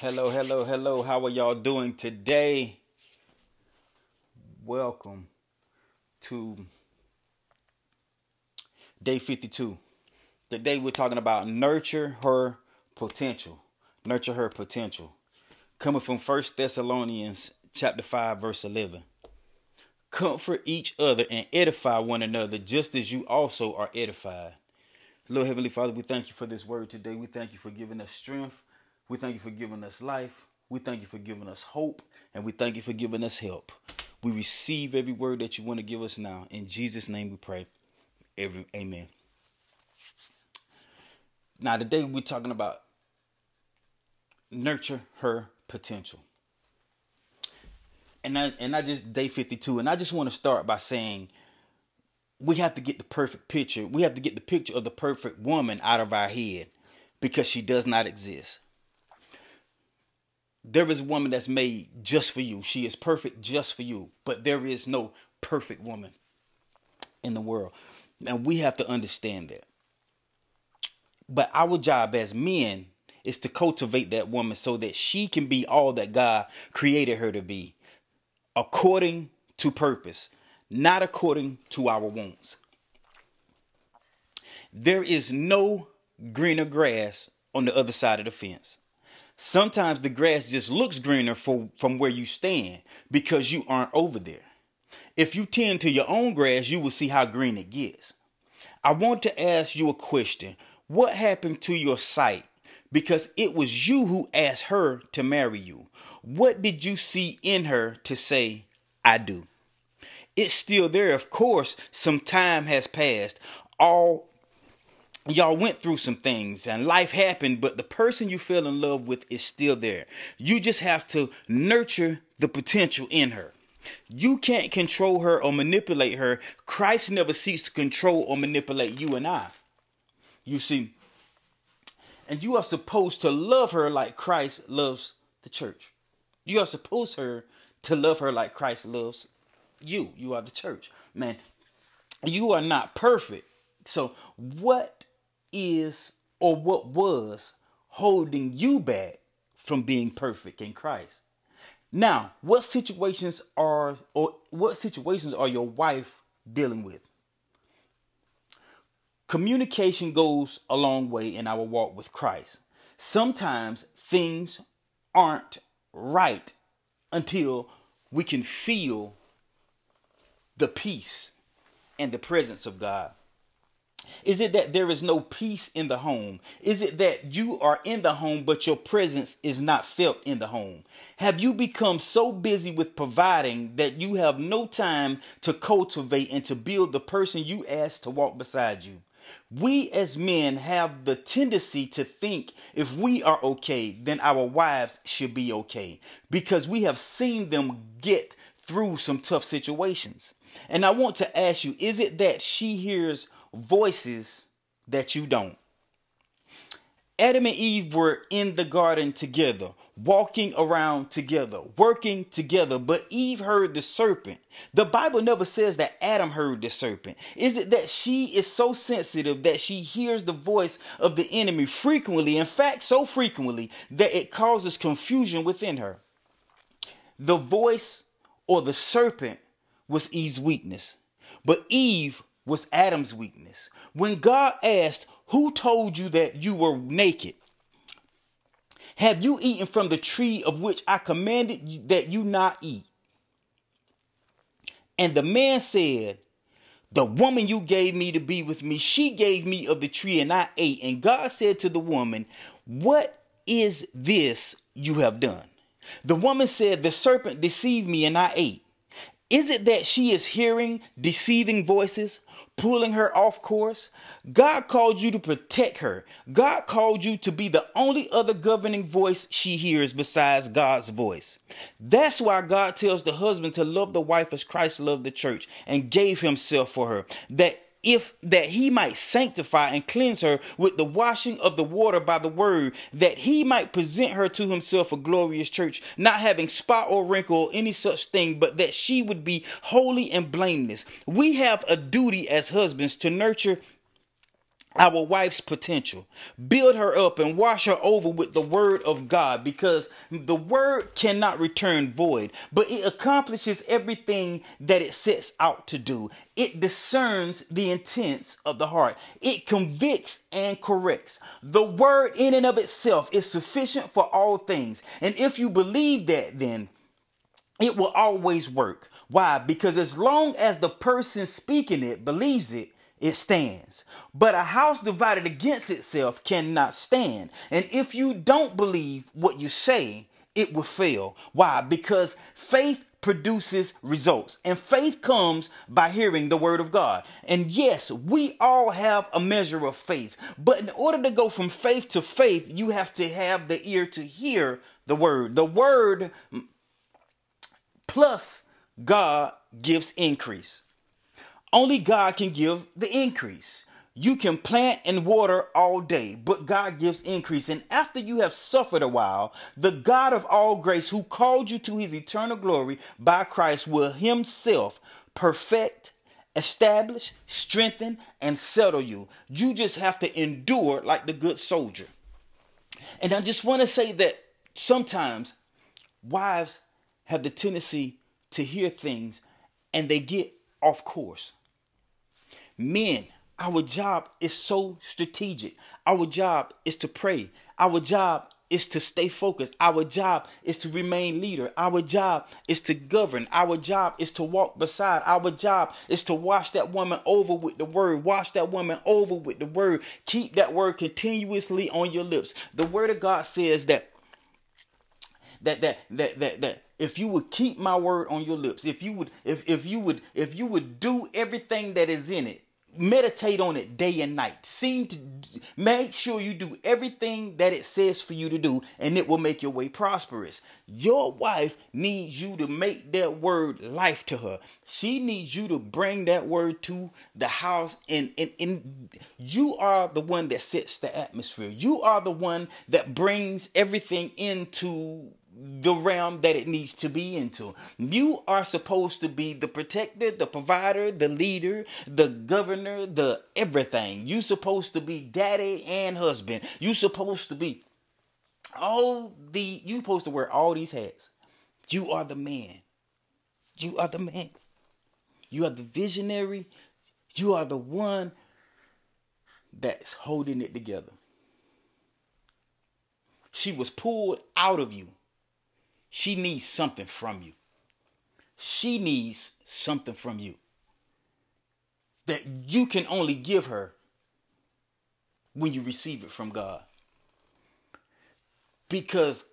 Hello, hello, hello. How are y'all doing today? Welcome to day 52. Today we're talking about nurture her potential. Nurture her potential. Coming from First Thessalonians chapter 5 verse 11. Comfort each other and edify one another just as you also are edified. Lord Heavenly Father, we thank you for this word today. We thank you for giving us strength. We thank you for giving us life. We thank you for giving us hope. And we thank you for giving us help. We receive every word that you want to give us now. In Jesus' name we pray. Every amen. Now today we're talking about nurture her potential. And I and I just day 52 and I just want to start by saying we have to get the perfect picture. We have to get the picture of the perfect woman out of our head because she does not exist. There is a woman that's made just for you. She is perfect just for you, but there is no perfect woman in the world. And we have to understand that. But our job as men is to cultivate that woman so that she can be all that God created her to be according to purpose not according to our wants. There is no greener grass on the other side of the fence. Sometimes the grass just looks greener for, from where you stand because you aren't over there. If you tend to your own grass, you will see how green it gets. I want to ask you a question. What happened to your sight? Because it was you who asked her to marry you. What did you see in her to say, I do? it's still there. Of course, some time has passed. All y'all went through some things and life happened, but the person you fell in love with is still there. You just have to nurture the potential in her. You can't control her or manipulate her. Christ never seeks to control or manipulate you and I. You see, and you are supposed to love her like Christ loves the church. You are supposed her to love her like Christ loves you. You are the church. Man, you are not perfect. So, what is or what was holding you back from being perfect in Christ? Now, what situations are or what situations are your wife dealing with? Communication goes a long way in our walk with Christ. Sometimes things aren't right until we can feel the peace and the presence of God? Is it that there is no peace in the home? Is it that you are in the home, but your presence is not felt in the home? Have you become so busy with providing that you have no time to cultivate and to build the person you asked to walk beside you? We as men have the tendency to think if we are okay, then our wives should be okay because we have seen them get through some tough situations. And I want to ask you is it that she hears voices that you don't? Adam and Eve were in the garden together, walking around together, working together, but Eve heard the serpent. The Bible never says that Adam heard the serpent. Is it that she is so sensitive that she hears the voice of the enemy frequently, in fact, so frequently that it causes confusion within her? The voice or the serpent was Eve's weakness, but Eve was Adam's weakness. When God asked, Who told you that you were naked? Have you eaten from the tree of which I commanded that you not eat? And the man said, The woman you gave me to be with me, she gave me of the tree and I ate. And God said to the woman, What is this you have done? The woman said, The serpent deceived me and I ate. Is it that she is hearing deceiving voices, pulling her off course? God called you to protect her. God called you to be the only other governing voice she hears besides God's voice. That's why God tells the husband to love the wife as Christ loved the church and gave himself for her. That if that he might sanctify and cleanse her with the washing of the water by the word, that he might present her to himself a glorious church, not having spot or wrinkle or any such thing, but that she would be holy and blameless. We have a duty as husbands to nurture our wife's potential. Build her up and wash her over with the word of God because the word cannot return void, but it accomplishes everything that it sets out to do. It discerns the intents of the heart. It convicts and corrects. The word in and of itself is sufficient for all things. And if you believe that, then it will always work. Why? Because as long as the person speaking it believes it, it stands. But a house divided against itself cannot stand. And if you don't believe what you say, it will fail. Why? Because faith produces results. And faith comes by hearing the word of God. And yes, we all have a measure of faith. But in order to go from faith to faith, you have to have the ear to hear the word. The word plus God gives increase. Only God can give the increase. You can plant and water all day, but God gives increase. And after you have suffered a while, the God of all grace, who called you to his eternal glory by Christ, will himself perfect, establish, strengthen, and settle you. You just have to endure like the good soldier. And I just want to say that sometimes wives have the tendency to hear things and they get off course. Men, our job is so strategic. Our job is to pray. Our job is to stay focused. Our job is to remain leader. Our job is to govern. Our job is to walk beside. Our job is to wash that woman over with the word. Wash that woman over with the word. Keep that word continuously on your lips. The word of God says that that that that that that if you would keep my word on your lips, if you would if if you would if you would do everything that is in it, meditate on it day and night. Seem to make sure you do everything that it says for you to do, and it will make your way prosperous. Your wife needs you to make that word life to her. She needs you to bring that word to the house, and, and, and you are the one that sets the atmosphere. You are the one that brings everything into the realm that it needs to be into. You are supposed to be the protector, the provider, the leader, the governor, the everything. You supposed to be daddy and husband. You supposed to be all the you supposed to wear all these hats. You are the man. You are the man. You are the visionary. You are the one that's holding it together. She was pulled out of you she needs something from you. She needs something from you that you can only give her when you receive it from God. Because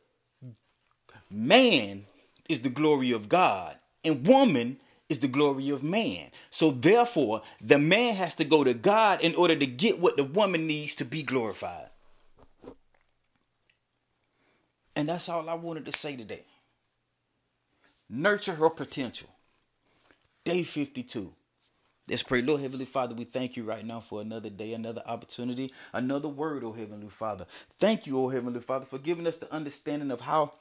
man is the glory of God and woman is the glory of man. So therefore, the man has to go to God in order to get what the woman needs to be glorified. And that's all I wanted to say today. Nurture her potential. Day 52. Let's pray. Lord Heavenly Father, we thank you right now for another day, another opportunity, another word, oh Heavenly Father. Thank you, oh Heavenly Father, for giving us the understanding of how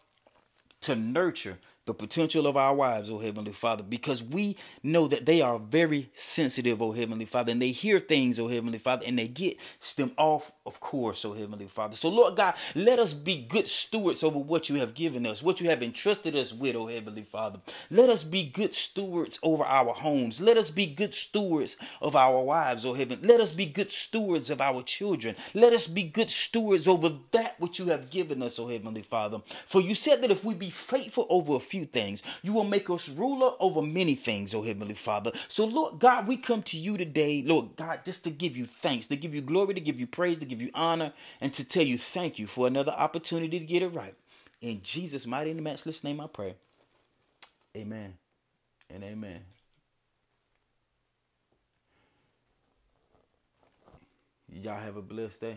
to nurture the potential of our wives, O Heavenly Father, because we know that they are very sensitive, O Heavenly Father, and they hear things, O Heavenly Father, and they get them off of course, O Heavenly Father. So, Lord God, let us be good stewards over what you have given us, what you have entrusted us with, O Heavenly Father. Let us be good stewards over our homes. Let us be good stewards of our wives, O Heaven. Let us be good stewards of our children. Let us be good stewards over that which you have given us, O Heavenly Father. For you said that if we be faithful over a few few things. You will make us ruler over many things, oh Heavenly Father. So, Lord God, we come to you today, Lord God, just to give you thanks, to give you glory, to give you praise, to give you honor, and to tell you thank you for another opportunity to get it right. In Jesus' mighty and matchless name I pray. Amen and amen. Y'all have a blessed day.